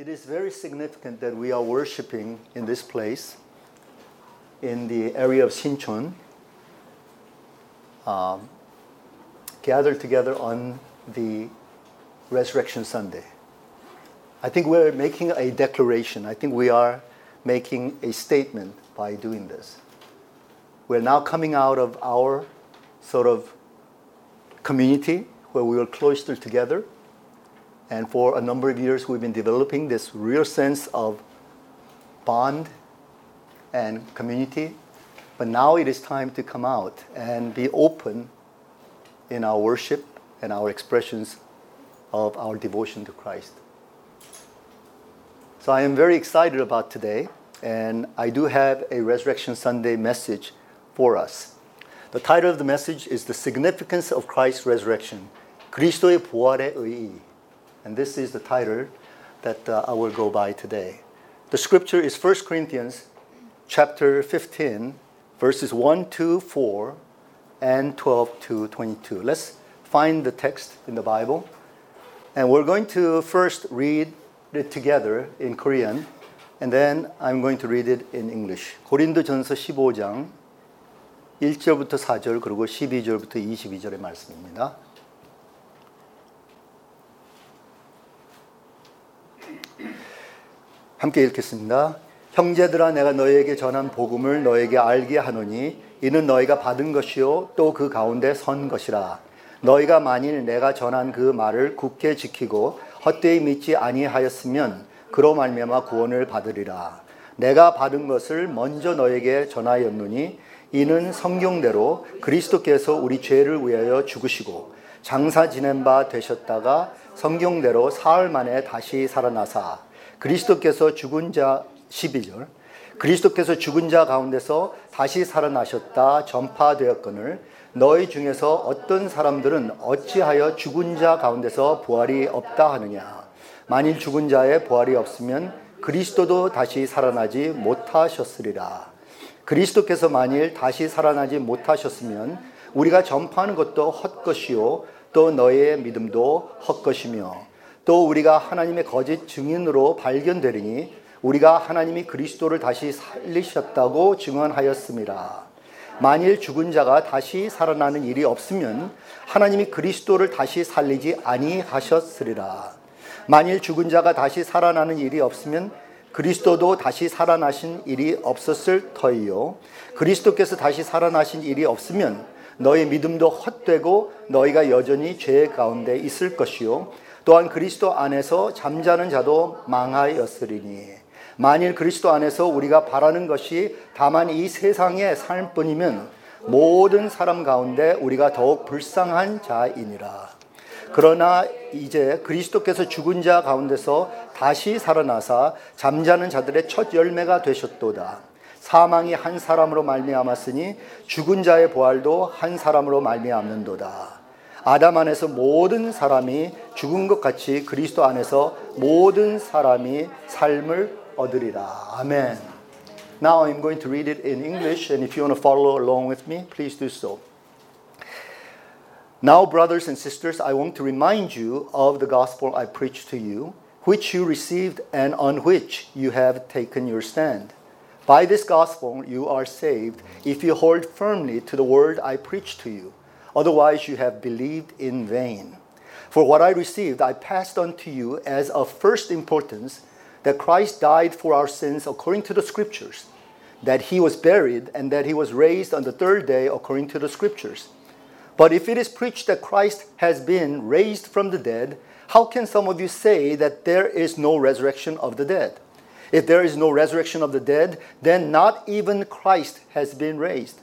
It is very significant that we are worshiping in this place, in the area of Sinchon, um, gathered together on the Resurrection Sunday. I think we're making a declaration. I think we are making a statement by doing this. We're now coming out of our sort of community where we were cloistered together. And for a number of years, we've been developing this real sense of bond and community. But now it is time to come out and be open in our worship and our expressions of our devotion to Christ. So I am very excited about today, and I do have a Resurrection Sunday message for us. The title of the message is The Significance of Christ's Resurrection. 그리스도의 부활의 의의. And this is the title that uh, I will go by today. The scripture is 1 Corinthians chapter 15 verses 1 to 4 and 12 to 22. Let's find the text in the Bible. And we're going to first read it together in Korean and then I'm going to read it in English. 고린도전서 15장 1절부터 4절 그리고 12절부터 22절의 말씀입니다. 함께 읽겠습니다. 형제들아 내가 너희에게 전한 복음을 너희에게 알게 하노니 이는 너희가 받은 것이요 또 그 가운데 선 것이라. 너희가 만일 내가 전한 그 말을 굳게 지키고 헛되이 믿지 아니하였으면 그로 말미암아 구원을 받으리라. 내가 받은 것을 먼저 너에게 전하였노니 이는 성경대로 그리스도께서 우리 죄를 위하여 죽으시고 장사 지낸 바 되셨다가 성경대로 사흘 만에 다시 살아나사 그리스도께서 죽은 자 12절. 그리스도께서 죽은 자 가운데서 다시 살아나셨다 전파되었거늘 너희 중에서 어떤 사람들은 어찌하여 죽은 자 가운데서 부활이 없다 하느냐? 만일 죽은 자의 부활이 없으면 그리스도도 다시 살아나지 못하셨으리라. 그리스도께서 만일 다시 살아나지 못하셨으면 우리가 전파하는 것도 헛것이요 또 너의 믿음도 헛것이며 또 우리가 하나님의 거짓 증인으로 발견되리니 우리가 하나님이 그리스도를 다시 살리셨다고 증언하였습니다. 만일 죽은 자가 다시 살아나는 일이 없으면 하나님이 그리스도를 다시 살리지 아니하셨으리라. 만일 죽은 자가 다시 살아나는 일이 없으면 그리스도도 다시 살아나신 일이 없었을 터이요. 그리스도께서 다시 살아나신 일이 없으면 너희 믿음도 헛되고 너희가 여전히 죄 가운데 있을 것이요. 또한 그리스도 안에서 잠자는 자도 망하였으리니. 만일 그리스도 안에서 우리가 바라는 것이 다만 이 세상의 삶뿐이면 모든 사람 가운데 우리가 더욱 불쌍한 자이니라. 그러나 이제 그리스도께서 죽은 자 가운데서 다시 살아나사 잠자는 자들의 첫 열매가 되셨도다. 사망이 한 사람으로 말미암았으니 죽은 자의 부활도 한 사람으로 말미암는도다. 아담 안에서 모든 사람이 죽은 것 같이 그리스도 안에서 모든 사람이 삶을 얻으리라. 아멘. Now I'm going to read it in English and if you want to follow along with me, please do so. Now, brothers and sisters, I want to remind you of the gospel I preached to you, which you received and on which you have taken your stand. By this gospel you are saved if you hold firmly to the word I preached to you. Otherwise, you have believed in vain. For what I received, I passed on to you as of first importance that Christ died for our sins according to the Scriptures, that he was buried, and that he was raised on the third day according to the Scriptures but if it is preached that Christ has been raised from the dead, how can some of you say that there is no resurrection of the dead? If there is no resurrection of the dead, then not even Christ has been raised.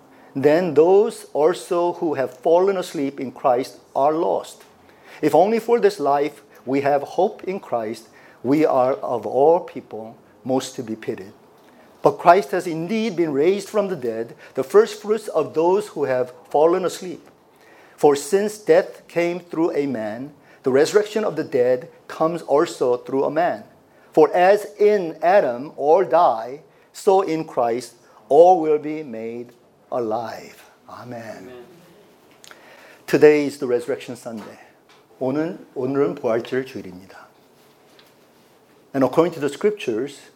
Then those also who have fallen asleep in Christ are lost. If only for this life we have hope in Christ, we are of all people most to be pitied. But Christ has indeed been raised from the dead, the first fruits of those who have fallen asleep. For since death came through a man, the resurrection of the dead comes also through a man. For as in Adam all die, so in Christ all will be made alive. Amen. Amen. Today is the Resurrection Sunday. 오늘, 오늘은 부활절 주일입니다. And according to the scriptures,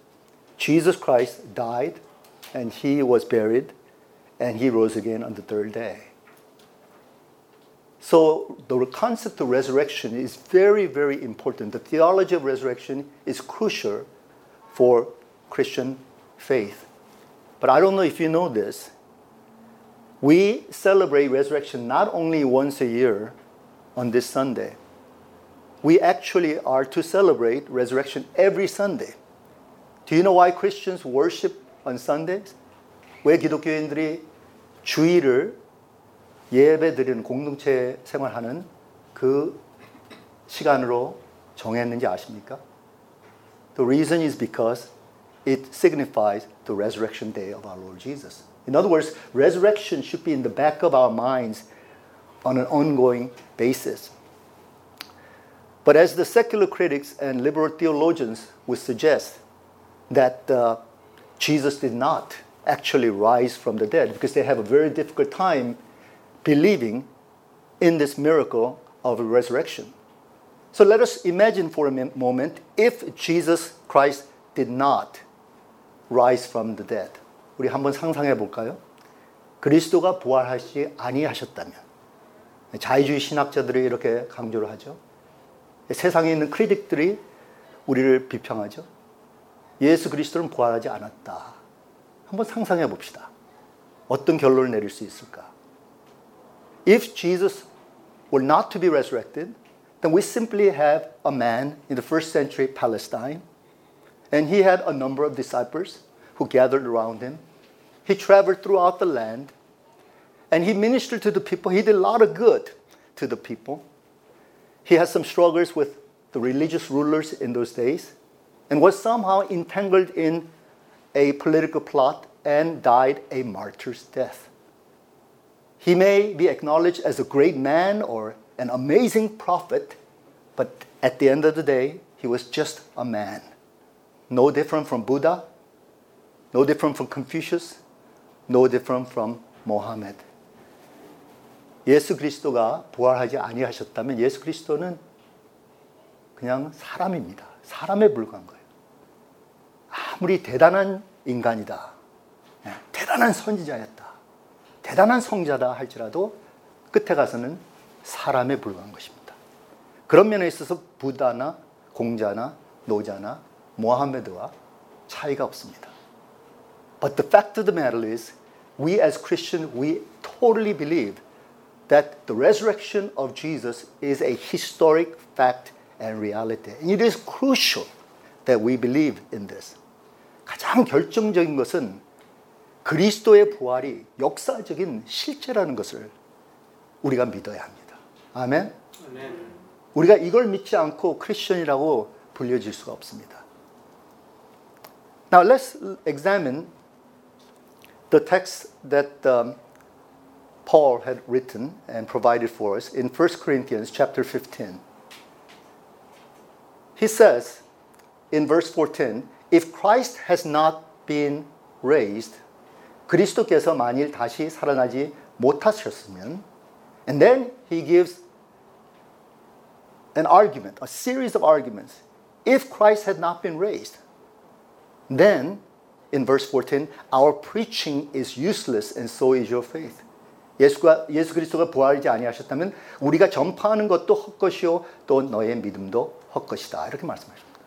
Jesus Christ died and he was buried and he rose again on the third day. So the concept of resurrection is very, very important. The theology of resurrection is crucial for Christian faith. But I don't know if you know this. We celebrate resurrection not only once a year on this Sunday, we actually are to celebrate resurrection every Sunday. Do you know why Christians worship on Sundays? 왜 기독교인들이 주일을 예배 드리는 공동체 생활하는 그 시간으로 정했는지 아십니까? The reason is because it signifies the resurrection day of our Lord Jesus. In other words, resurrection should be in the back of our minds on an ongoing basis. But as the secular critics and liberal theologians would suggest, that uh, Jesus did not actually rise from the dead because they have a very difficult time believing in this miracle of resurrection. So let us imagine for a moment if Jesus Christ did not rise from the dead. 우리 한번 상상해 볼까요? 그리스도가 부활하시 아니하셨다면 자유주의 신학자들이 이렇게 강조를 하죠. 세상에 있는 크리틱들이 우리를 비평하죠. 예수 그리스도는 부활하지 않았다. 한번 상상해 봅시다. 어떤 결론을 내릴 수 있을까? If Jesus were not to be resurrected, then we simply have a man in the first century Palestine, and he had a number of disciples who gathered around him. He traveled throughout the land, and he ministered to the people. He did a lot of good to the people. He had some struggles with the religious rulers in those days and was somehow entangled in a political plot and died a martyr's death. He may be acknowledged as a great man or an amazing prophet, but at the end of the day, he was just a man. No different from Buddha, no different from Confucius, no different from Mohammed. 예수 그리스도가 부활하지 아니하셨다면 예수 그리스도는 그냥 사람입니다. 사람에 불과한 거예요. 아무리 대단한 인간이다. 예, 대단한 선지자였다. 대단한 성자다 할지라도 끝에 가서는 사람에 불과한 것입니다. 그런 면에 있어서 부다나 공자나 노자나 모하메드와 차이가 없습니다. But the fact of the matter is, we as Christians, we totally believe that the resurrection of Jesus is a historic fact and reality. And it is crucial that we believe in this. 가장 결정적인 것은 그리스도의 부활이 역사적인 실제라는 것을 우리가 믿어야 합니다. 아멘. 아멘. 우리가 이걸 믿지 않고 크리스천이라고 불려질 수가 없습니다. Now let's examine the text that um, Paul had written and provided for us in 1 Corinthians chapter 15. He says in verse 14, if Christ has not been raised, 그리스도께서 만일 다시 살아나지 못하셨으면, and then he gives an argument, a series of arguments. If Christ had not been raised, then in verse 14, our preaching is useless and so is your faith. 예수가 예수 그리스도가 부활하지 아니하셨다면 우리가 전파하는 것도 헛것이요 또 너의 믿음도 헛것이다. 이렇게 말씀하십니다.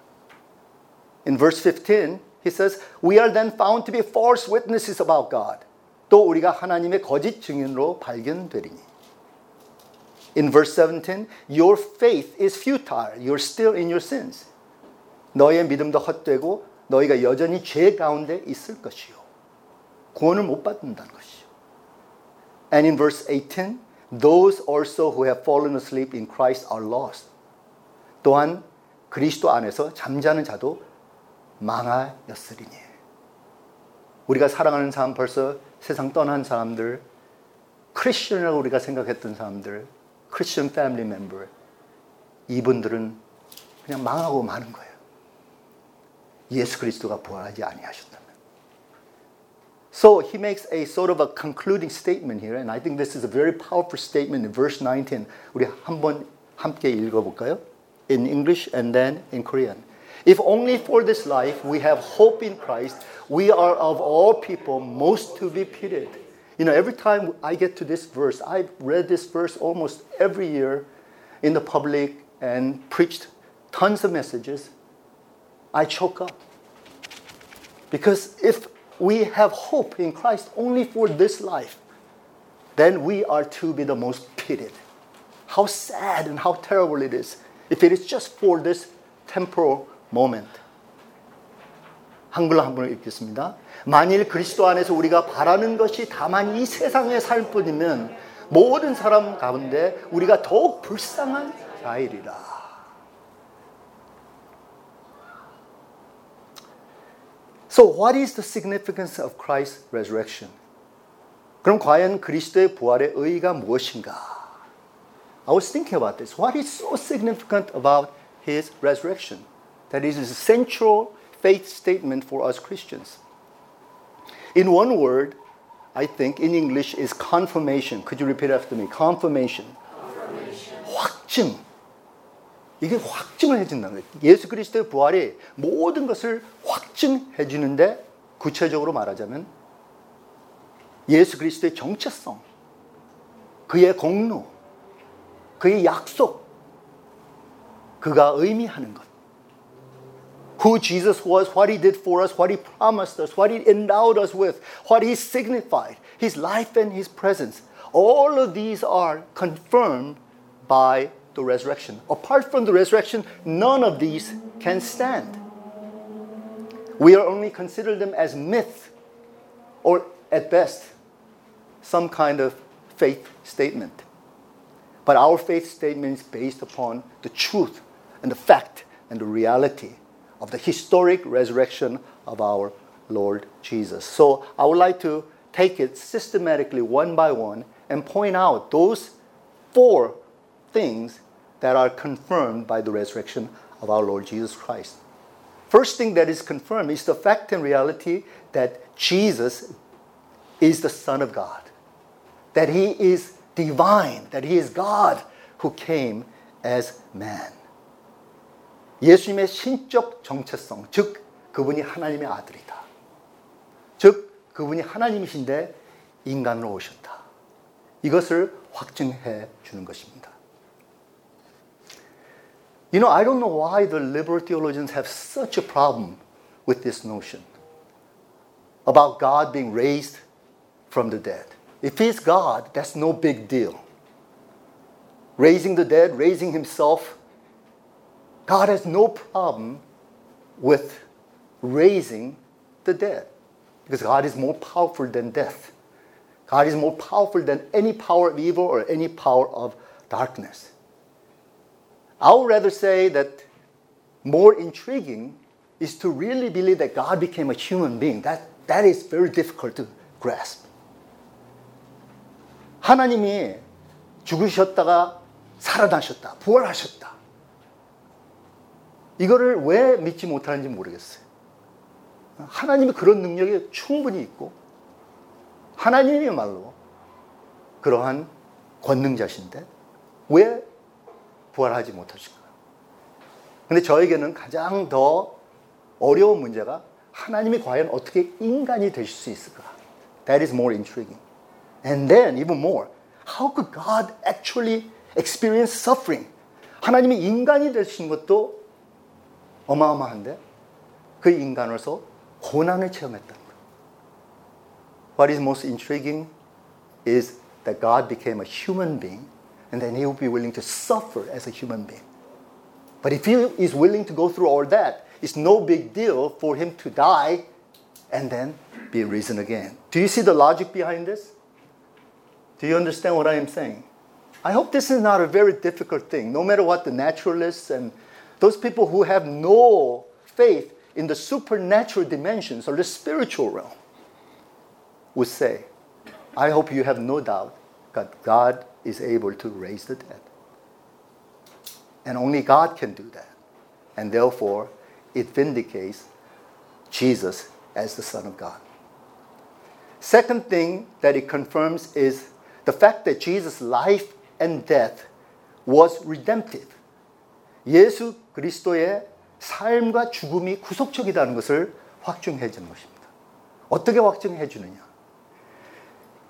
In verse 15, he says, "We are then found to be false witnesses about God." 또 우리가 하나님의 거짓 증인으로 발견되리니. In verse 17, your faith is futile. You're still in your sins. 너의 믿음도 헛되고 너희가 여전히 죄 가운데 있을 것이요. 구원을 못 받는다는 것이요. And in verse 18, those also who have fallen asleep in Christ are lost. 또한 그리스도 안에서 잠자는 자도 망하였으리니. 우리가 사랑하는 사람 벌써 세상 떠난 사람들, 크리스천이라고 우리가 생각했던 사람들, 크리스천 패밀리 멤버, 이분들은 그냥 망하고 마는 거예요. 예수 그리스도가 부활하지 아니하셨다면. So he makes a sort of a concluding statement here, and I think this is a very powerful statement in verse 19. 우리 한번 함께 읽어볼까요? In English and then in Korean. If only for this life we have hope in Christ, we are of all people most to be pitied. You know, every time I get to this verse, I've read this verse almost every year in the public and preached tons of messages. I choke up. Because if we have hope in Christ only for this life, then we are to be the most pitied. How sad and how terrible it is if it is just for this temporal moment. 한글로 한번 읽겠습니다. 만일 그리스도 안에서 우리가 바라는 것이 다만 이 세상의 살 뿐이면 모든 사람 가운데 우리가 더욱 불쌍한 자이리라. So what is the significance of Christ's resurrection? 그럼 과연 그리스도의 부활의 의의가 무엇인가? I was thinking about this. What is so significant about his resurrection? That is a central faith statement for us Christians. In one word, I think in English is confirmation. Could you repeat after me? Confirmation. confirmation. 확증. 이게 확증을 해준다는 거예요. 예수 그리스도의 부활이 모든 것을 확증해 주는데 구체적으로 말하자면 예수 그리스도의 정체성, 그의 공로, 그의 약속, 그가 의미하는 것. Who Jesus was, what he did for us, what he promised us, what he endowed us with, what he signified, his life and his presence. All of these are confirmed by the resurrection. Apart from the resurrection, none of these can stand. We are only consider them as myth or at best some kind of faith statement. But our faith statement is based upon the truth and the fact and the reality of the historic resurrection of our Lord Jesus. So I would like to take it systematically one by one and point out those four things that are confirmed by the resurrection of our Lord Jesus Christ. First thing that is confirmed is the fact and reality that Jesus is the Son of God, that He is divine, that He is God who came as man. 예수님의 신적 정체성, 즉 그분이 하나님의 아들이다. 즉 그분이 하나님이신데 인간으로 오셨다. 이것을 확증해 주는 것입니다. You know, I don't know why the liberal theologians have such a problem with this notion about God being raised from the dead. If he's God, that's no big deal. Raising the dead, raising himself, God has no problem with raising the dead because God is more powerful than death. God is more powerful than any power of evil or any power of darkness. I would rather say that more intriguing is to really believe that God became a human being. That, that is very difficult to grasp. 하나님이 죽으셨다가 살아나셨다, 부활하셨다. 이거를 왜 믿지 못하는지 모르겠어요. 하나님이 그런 능력이 충분히 있고, 하나님이말로 그러한 권능자신데, 왜 부활하지 못하신 거예요. 근데 저에게는 가장 더 어려운 문제가 하나님이 과연 어떻게 인간이 되실 수 있을까? That is more intriguing. And then even more, how could God actually experience suffering? 하나님이 인간이 되신 것도 어마어마한데 그 인간으로서 고난을 체험했다는 거예요. What is most intriguing is that God became a human being and then he will be willing to suffer as a human being. But if he is willing to go through all that, it's no big deal for him to die and then be risen again. Do you see the logic behind this? Do you understand what I am saying? I hope this is not a very difficult thing. No matter what the naturalists and those people who have no faith in the supernatural dimensions or the spiritual realm would say, I hope you have no doubt that God is able to raise the dead. And only God can do that. And therefore, it vindicates Jesus as the Son of God. Second thing that it confirms is the fact that Jesus' life and death was redemptive. 예수 그리스도의 삶과 죽음이 구속적이라는 것을 확증해 주는 것입니다. 어떻게 확증해 주느냐?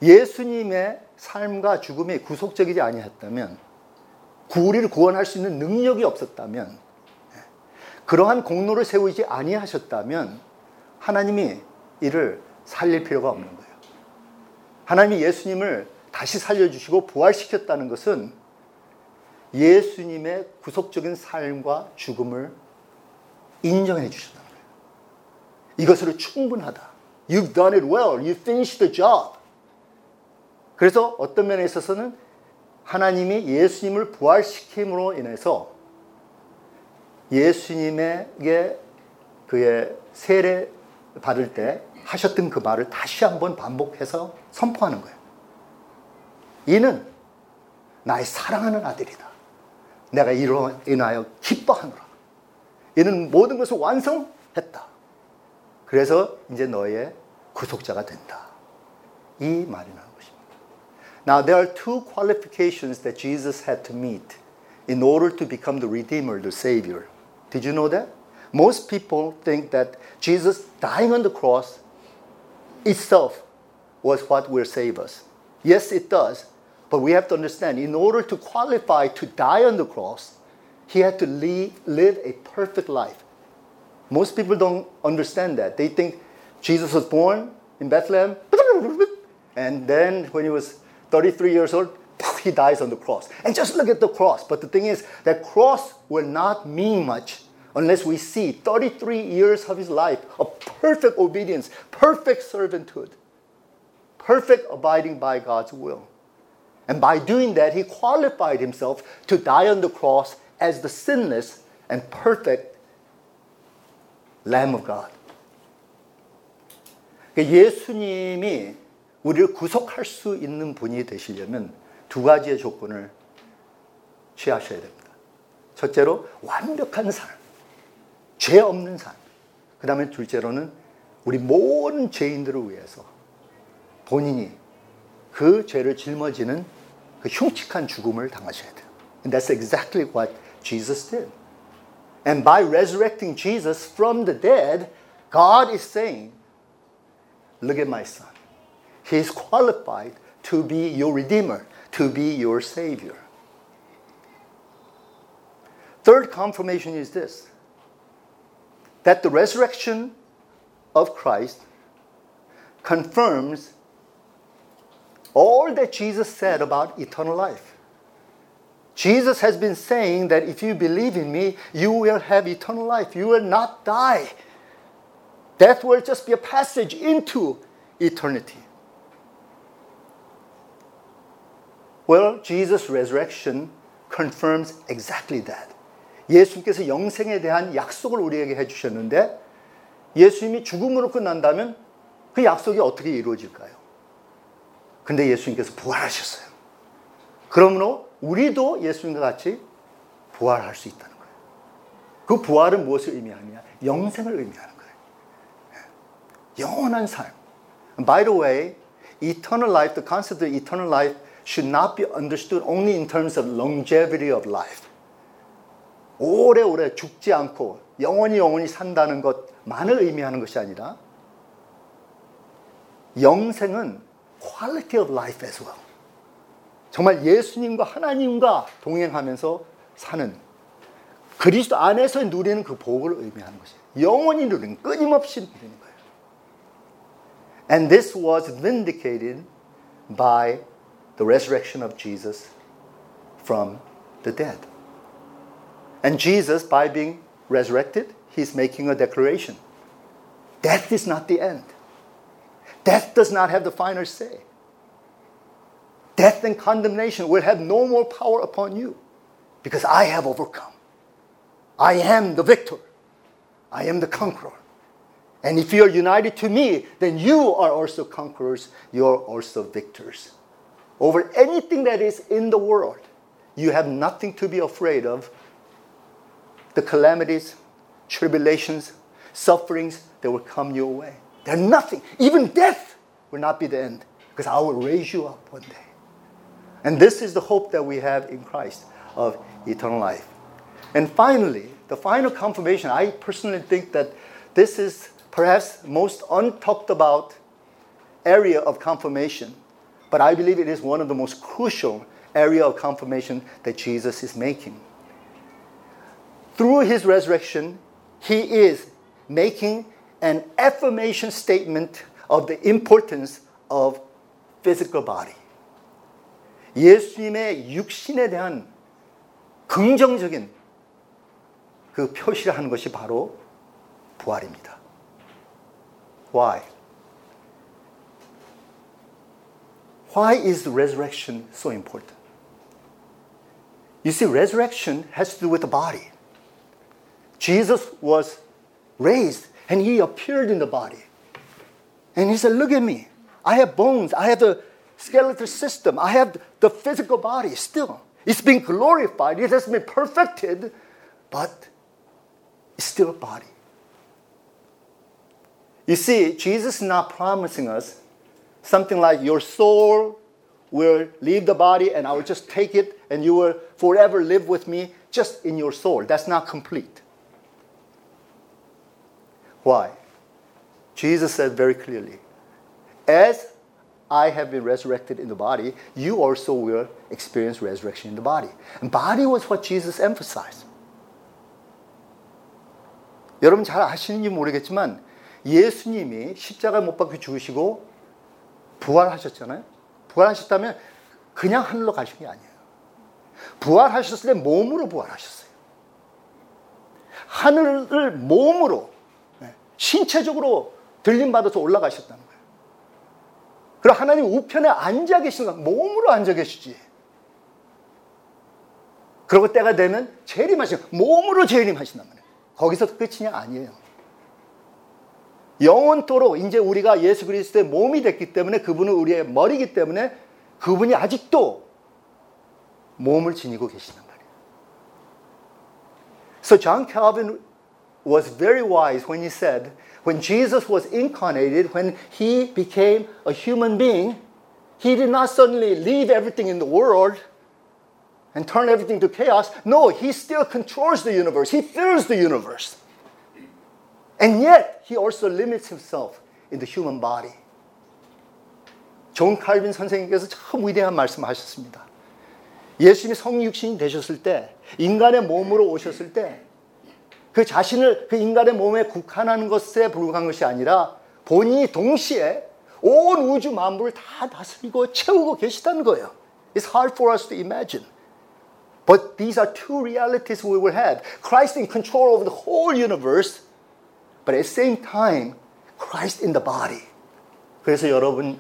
예수님의 삶과 죽음이 구속적이지 아니했다면 우리를 구원할 수 있는 능력이 없었다면 그러한 공로를 세우지 아니하셨다면 하나님이 이를 살릴 필요가 없는 거예요. 하나님이 예수님을 다시 살려주시고 부활시켰다는 것은 예수님의 구속적인 삶과 죽음을 인정해 주셨다는 거예요. 이것으로 충분하다. You've done it well. You finished the job. 그래서 어떤 면에 있어서는 하나님이 예수님을 부활시킴으로 인해서 예수님에게 그의 세례 받을 때 하셨던 그 말을 다시 한번 반복해서 선포하는 거예요. 이는 나의 사랑하는 아들이다. 내가 이로 인하여 기뻐하노라. 이는 모든 것을 완성했다. 그래서 이제 너의 구속자가 된다. 이 말이 것입니다. Now there are two qualifications that Jesus had to meet in order to become the Redeemer, the Savior. Did you know that? Most people think that Jesus dying on the cross itself was what will save us. Yes, it does. But we have to understand in order to qualify to die on the cross, he had to live, a perfect life. Most people don't understand that. They think Jesus was born in Bethlehem, and then when he was 33 years old, he dies on the cross. And just look at the cross. But the thing is, that cross will not mean much unless we see 33 years of his life of perfect obedience, perfect servanthood, perfect abiding by God's will. And by doing that, he qualified himself to die on the cross as the sinless and perfect Lamb of God. 예수님이 우리를 구속할 수 있는 분이 되시려면 두 가지의 조건을 취하셔야 됩니다. 첫째로 완벽한 삶, 죄 없는 삶. 그 다음에 둘째로는 우리 모든 죄인들을 위해서 본인이 그 죄를 짊어지는 그 흉측한 죽음을 당하셔야 돼요. And that's exactly what Jesus did. And by resurrecting Jesus from the dead, God is saying, Look at my son. He is qualified to be your redeemer, to be your savior. Third confirmation is this that the resurrection of Christ confirms all that Jesus said about eternal life. Jesus has been saying that if you believe in me, you will have eternal life. You will not die. Death will just be a passage into eternity. Well, Jesus' resurrection confirms exactly that. 예수님께서 영생에 대한 약속을 우리에게 해주셨는데 예수님이 죽음으로 끝난다면 그 약속이 어떻게 이루어질까요? 근데 예수님께서 부활하셨어요. 그러므로 우리도 예수님과 같이 부활할 수 있다는 거예요. 그 부활은 무엇을 의미하느냐? 영생을 의미하는 거예요. 영원한 삶. By the way, eternal life, the concept of eternal life should not be understood only in terms of longevity of life. 오래오래 죽지 않고 영원히 영원히 산다는 것만을 의미하는 것이 아니라 영생은 quality of life as well. 정말 예수님과 하나님과 동행하면서 사는 그리스도 안에서 누리는 그 복을 의미하는 것이에요. 영원히 누리는 끊임없이 누리는 거예요. And this was vindicated by the resurrection of Jesus from the dead. And Jesus, by being resurrected, he's making a declaration. Death is not the end. Death does not have the final say. Death and condemnation will have no more power upon you because I have overcome. I am the victor. I am the conqueror. And if you are united to me, then you are also conquerors. You are also victors. Over anything that is in the world, you have nothing to be afraid of. The calamities, tribulations, sufferings that will come your way. They're nothing. Even death will not be the end because I will raise you up one day. And this is the hope that we have in Christ of eternal life. And finally, the final confirmation, I personally think that this is perhaps most untalked about area of confirmation, but I believe it is one of the most crucial area of confirmation that Jesus is making. Through his resurrection, he is making an affirmation statement of the importance of physical body. 예수님의 육신에 대한 긍정적인 그 표시를 하는 것이 바로 부활입니다. Why? Why is resurrection so important? You see, resurrection has to do with the body. Jesus was raised and he appeared in the body. And he said, Look at me. I have bones. I have the skeletal system. I have the physical body still. It's been glorified. It has been perfected, but it's still a body. You see, Jesus is not promising us something like your soul will leave the body and I will just take it and you will forever live with me just in your soul. That's not complete. Why? Jesus said very clearly, as I have been resurrected in the body, you also will experience resurrection in the body. And body was what Jesus emphasized. 여러분 잘 아시는지 모르겠지만 예수님이 십자가 못 박혀 죽으시고 부활하셨잖아요. 부활하셨다면 그냥 하늘로 가신 게 아니에요. 부활하셨을 때 몸으로 부활하셨어요. 하늘을 몸으로 신체적으로 들림 받아서 올라가셨다는 거예요. 그리고 하나님 우편에 앉아 계시는 거 몸으로 앉아 계시지. 그리고 때가 되면 재림하시고 몸으로 재림하신단 말이에요. 거기서 끝이냐 아니에요. 영원토록 이제 우리가 예수 그리스도의 몸이 됐기 때문에 그분은 우리의 머리이기 때문에 그분이 아직도 몸을 지니고 계시단 말이에요. So John Calvin was very wise when he said, when Jesus was incarnated, when he became a human being, he did not suddenly leave everything in the world and turn everything to chaos. No, he still controls the universe, he fills the universe. And yet, he also limits himself in the human body. 존 칼빈 선생님께서 참 위대한 말씀하셨습니다. 예수님이 성육신이 되셨을 때, 인간의 몸으로 오셨을 때, 그 자신을 그 인간의 몸에 국한하는 것에 불과한 것이 아니라 본인이 동시에 온 우주 만물을 다 다스리고 채우고 계시다는 거예요. It's hard for us to imagine. But these are two realities we will have. Christ in control over the whole universe, but at the same time, Christ in the body. 그래서 여러분,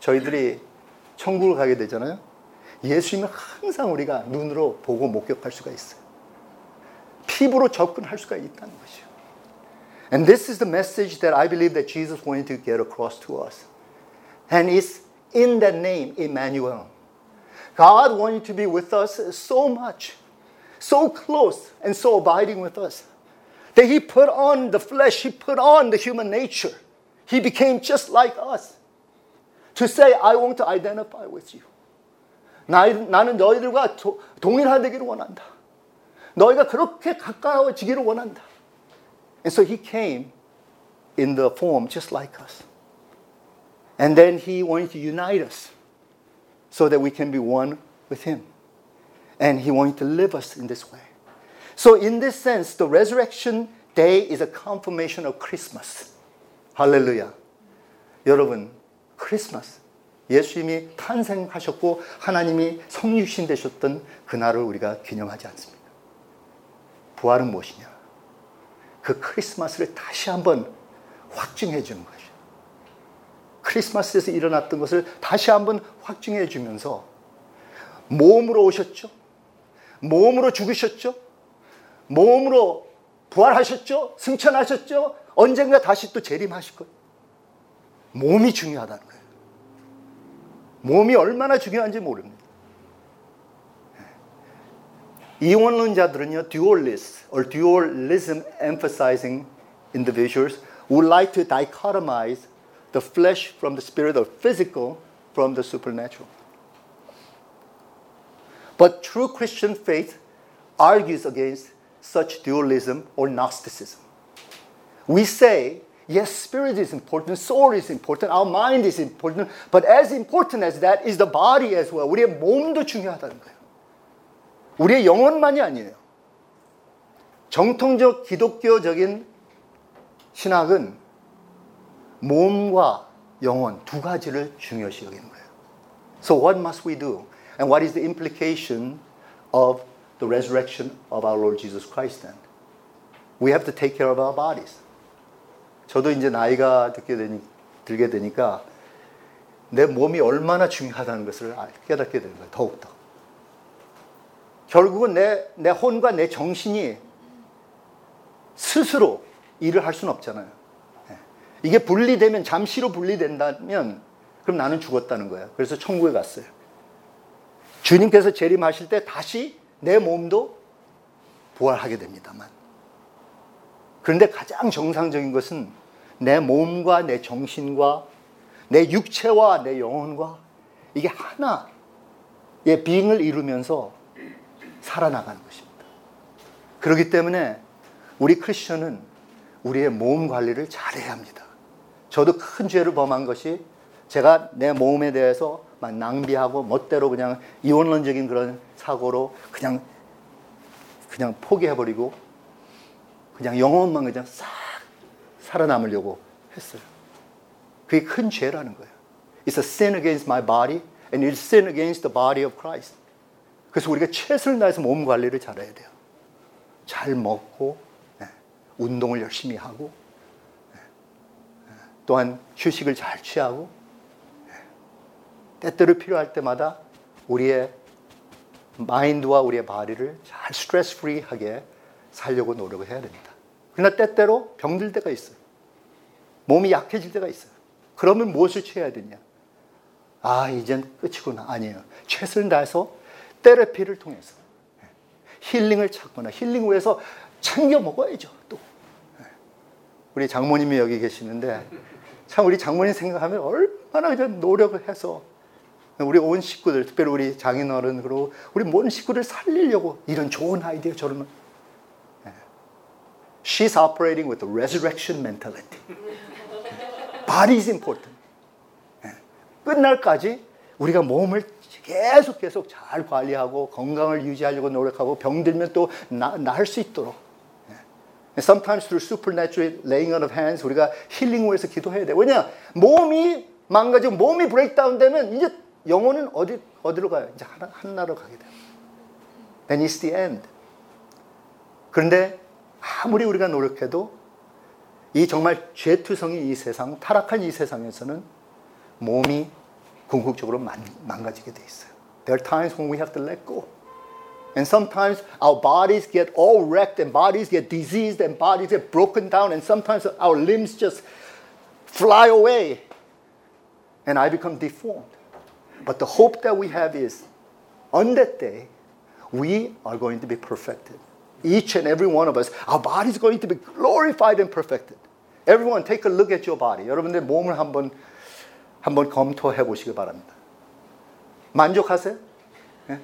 저희들이 천국을 가게 되잖아요. 예수님은 항상 우리가 눈으로 보고 목격할 수가 있어요. 피부로 접근할 수가 있다는 것이요. And this is the message that I believe that Jesus wanted to get across to us. And it's in that name, Emmanuel. God wanted to be with us so much, so close, and so abiding with us that He put on the flesh, He put on the human nature. He became just like us. To say, I want to identify with you. 나는 너희들과 동일하되기를 원한다. 너희가 그렇게 가까워지기를 원한다. And so he came in the form just like us. And then he wanted to unite us so that we can be one with him. And he wanted to live us in this way. So, in this sense, the resurrection day is a confirmation of Christmas. 할렐루야. 여러분, 크리스마스. 예수님이 탄생하셨고 하나님이 성육신 되셨던 그날을 우리가 기념하지 않습니다. 부활은 무엇이냐? 그 크리스마스를 다시 한번 확증해 주는 것이죠. 크리스마스에서 일어났던 것을 다시 한번 확증해 주면서 몸으로 오셨죠. 몸으로 죽으셨죠. 몸으로 부활하셨죠? 승천하셨죠? 언젠가 다시 또 재림하실 거예요. 몸이 중요하다는 거예요. 몸이 얼마나 중요한지 모릅니다. 이원론자들은요, dualist or dualism emphasizing individuals would like to dichotomize the flesh from the spirit or physical from the supernatural. But true Christian faith argues against such dualism or Gnosticism. We say, yes, spirit is important, soul is important, our mind is important, but as important as that is the body as well. 우리의 몸도 중요하다는 거예요. 우리의 영혼만이 아니에요. 정통적 기독교적인 신학은 몸과 영혼 두 가지를 중요시 여기는 거예요. So what must we do? And what is the implication of the resurrection of our Lord Jesus Christ then? We have to take care of our bodies. 저도 이제 나이가 듣게 되니, 들게 되니까 내 몸이 얼마나 중요하다는 것을 깨닫게 되는 거예요. 더욱더. 결국은 내, 내 혼과 내 정신이 스스로 일을 할 수는 없잖아요. 예. 이게 분리되면, 잠시로 분리된다면, 그럼 나는 죽었다는 거예요. 그래서 천국에 갔어요. 주님께서 재림하실 때 다시 내 몸도 부활하게 됩니다만. 그런데 가장 정상적인 것은 내 몸과 내 정신과 내 육체와 내 영혼과 이게 하나의 빙을 이루면서 살아나가는 것입니다. 그렇기 때문에 우리 크리스천은 우리의 몸 관리를 잘해야 합니다. 저도 큰 죄를 범한 것이 제가 내 몸에 대해서 막 낭비하고 멋대로 그냥 이원론적인 그런 사고로 그냥 그냥 포기해버리고 그냥 영혼만 그냥 싹 살아남으려고 했어요. 그게 큰 죄라는 거예요. It's a sin against my body and it's sin against the body of Christ. 그래서 우리가 최선을 다해서 몸 관리를 잘해야 돼요. 잘 먹고, 네. 운동을 열심히 하고, 네. 또한 휴식을 잘 취하고, 네. 때때로 필요할 때마다 우리의 마인드와 우리의 바디를 잘 스트레스 프리하게 살려고 노력을 해야 됩니다. 그러나 때때로 병들 때가 있어요. 몸이 약해질 때가 있어요. 그러면 무엇을 취해야 되냐? 아, 이젠 끝이구나. 아니에요. 최선을 다해서 테라피를 통해서 힐링을 찾거나 힐링 위해서 챙겨 먹어야죠. 또 우리 장모님이 여기 계시는데 참 우리 장모님 생각하면 얼마나 노력을 해서 우리 온 식구들 특별히 우리 장인어른 그리고 우리 모든 식구를 살리려고 이런 좋은 아이디어 저런 She's operating with the resurrection mentality. Body is important. 끝날까지 우리가 몸을 계속 계속 잘 관리하고 건강을 유지하려고 노력하고 병들면 또 나을 수 있도록. Sometimes through supernatural laying on of hands 우리가 힐링을 위해서 기도해야 돼. 왜냐? 몸이 망가지고 몸이 브레이크다운 되면 이제 영혼은 어디 어디로 가요? 이제 하나 하나로 가게 돼요. Then it's the end. 그런데 아무리 우리가 노력해도 이 정말 죄투성인 이 세상, 타락한 이 세상에서는 몸이 궁극적으로 망, 망가지게 돼 있어요. There are times when we have to let go. And sometimes our bodies get all wrecked and bodies get diseased and bodies get broken down and sometimes our limbs just fly away and I become deformed. But the hope that we have is on that day, we are going to be perfected. Each and every one of us, our body is going to be glorified and perfected. Everyone, take a look at your body. 여러분들 몸을 한번 한번 검토해 보시기 바랍니다. 만족하세요? 네?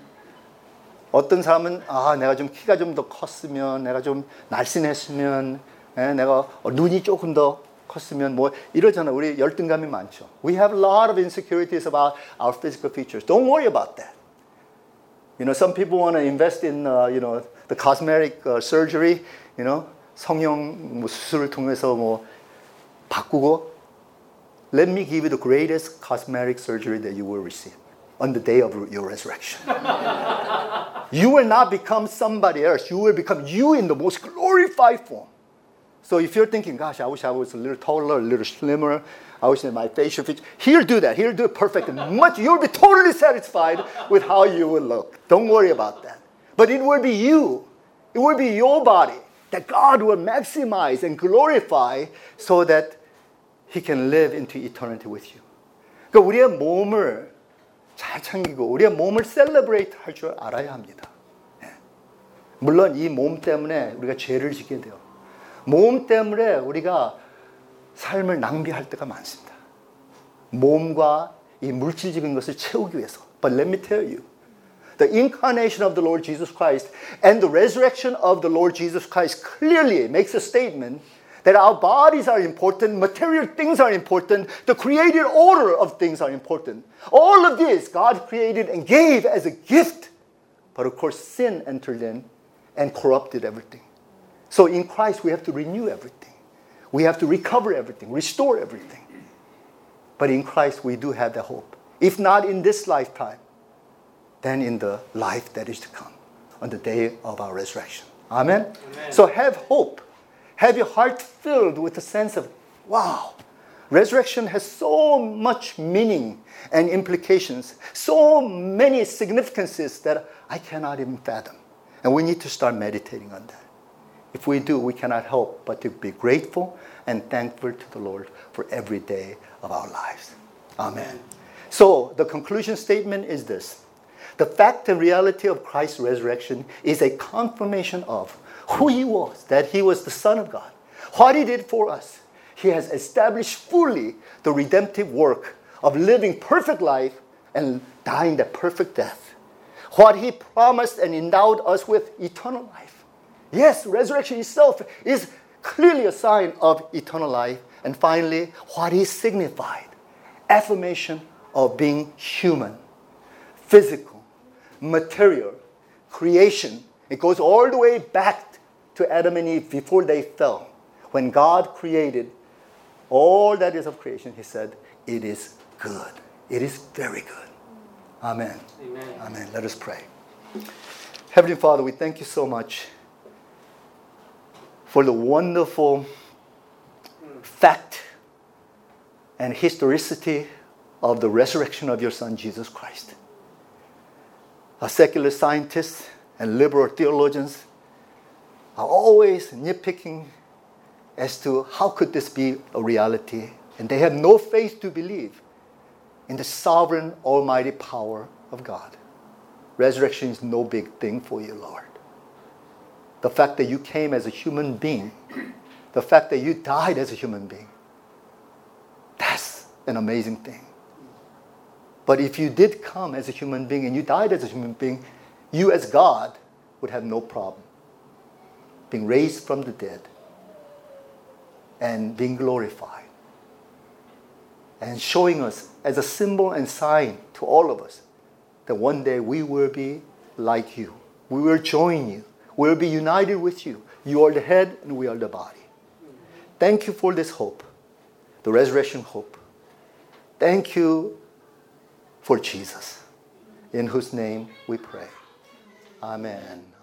어떤 사람은 아 내가 좀 키가 좀 더 컸으면 내가 좀 날씬했으면 네? 내가 눈이 조금 더 컸으면 뭐 이러잖아. 우리 열등감이 많죠. We have a lot of insecurities about our physical features. Don't worry about that. You know, some people want to invest in, uh, you know, the cosmetic uh, surgery, you know, 성형 뭐 수술을 통해서 뭐 바꾸고 let me give you the greatest cosmetic surgery that you will receive on the day of your resurrection. you will not become somebody else. You will become you in the most glorified form. So if you're thinking, gosh, I wish I was a little taller, a little slimmer, I wish that my facial features, he'll do that. He'll do it perfect. Much, you'll be totally satisfied with how you will look. Don't worry about that. But it will be you It will be your body that God will maximize and glorify so that He can live into eternity with you. 그러니까 우리의 몸을 잘 챙기고 우리의 몸을 셀러브레이트 할 줄 알아야 합니다. 물론 이 몸 때문에 우리가 죄를 짓게 돼요. 몸 때문에 우리가 삶을 낭비할 때가 많습니다. 몸과 이 물질적인 것을 채우기 위해서. But let me tell you, the incarnation of the Lord Jesus Christ and the resurrection of the Lord Jesus Christ clearly makes a statement that our bodies are important, material things are important, the created order of things are important. All of this God created and gave as a gift. But of course, sin entered in and corrupted everything. So in Christ, we have to renew everything. We have to recover everything, restore everything. But in Christ, we do have the hope. If not in this lifetime, then in the life that is to come, on the day of our resurrection. Amen? Amen. So have hope. Have your heart filled with a sense of, wow, resurrection has so much meaning and implications, so many significances that I cannot even fathom. And we need to start meditating on that. If we do, we cannot help but to be grateful and thankful to the Lord for every day of our lives. Amen. So, the conclusion statement is this The fact and reality of Christ's resurrection is a confirmation of who he was, that he was the Son of God, what he did for us. He has established fully the redemptive work of living perfect life and dying the perfect death what he promised and endowed us with eternal life. Yes, resurrection itself is clearly a sign of eternal life. And finally, what he signified affirmation of being human, physical, material, creation. It goes all the way back to Adam and Eve before they fell. When God created all that is of creation, he said, It is good. It is very good. Amen. Amen. Amen. Let us pray. Heavenly Father, we thank you so much for the wonderful fact and historicity of the resurrection of your Son, Jesus Christ. Our secular scientists and liberal theologians are always nitpicking as to how could this be a reality, and they have no faith to believe in the sovereign, almighty power of God. Resurrection is no big thing for you, Lord. The fact that you came as a human being, the fact that you died as a human being, that's an amazing thing. But if you did come as a human being and you died as a human being, you as God would have no problem being raised from the dead and being glorified and showing us as a symbol and sign to all of us that one day we will be like you. We will join you. We will be united with you. You are the head and we are the body. Thank you for this hope, the resurrection hope. Thank you for Jesus, in whose name we pray. Amen. Amen.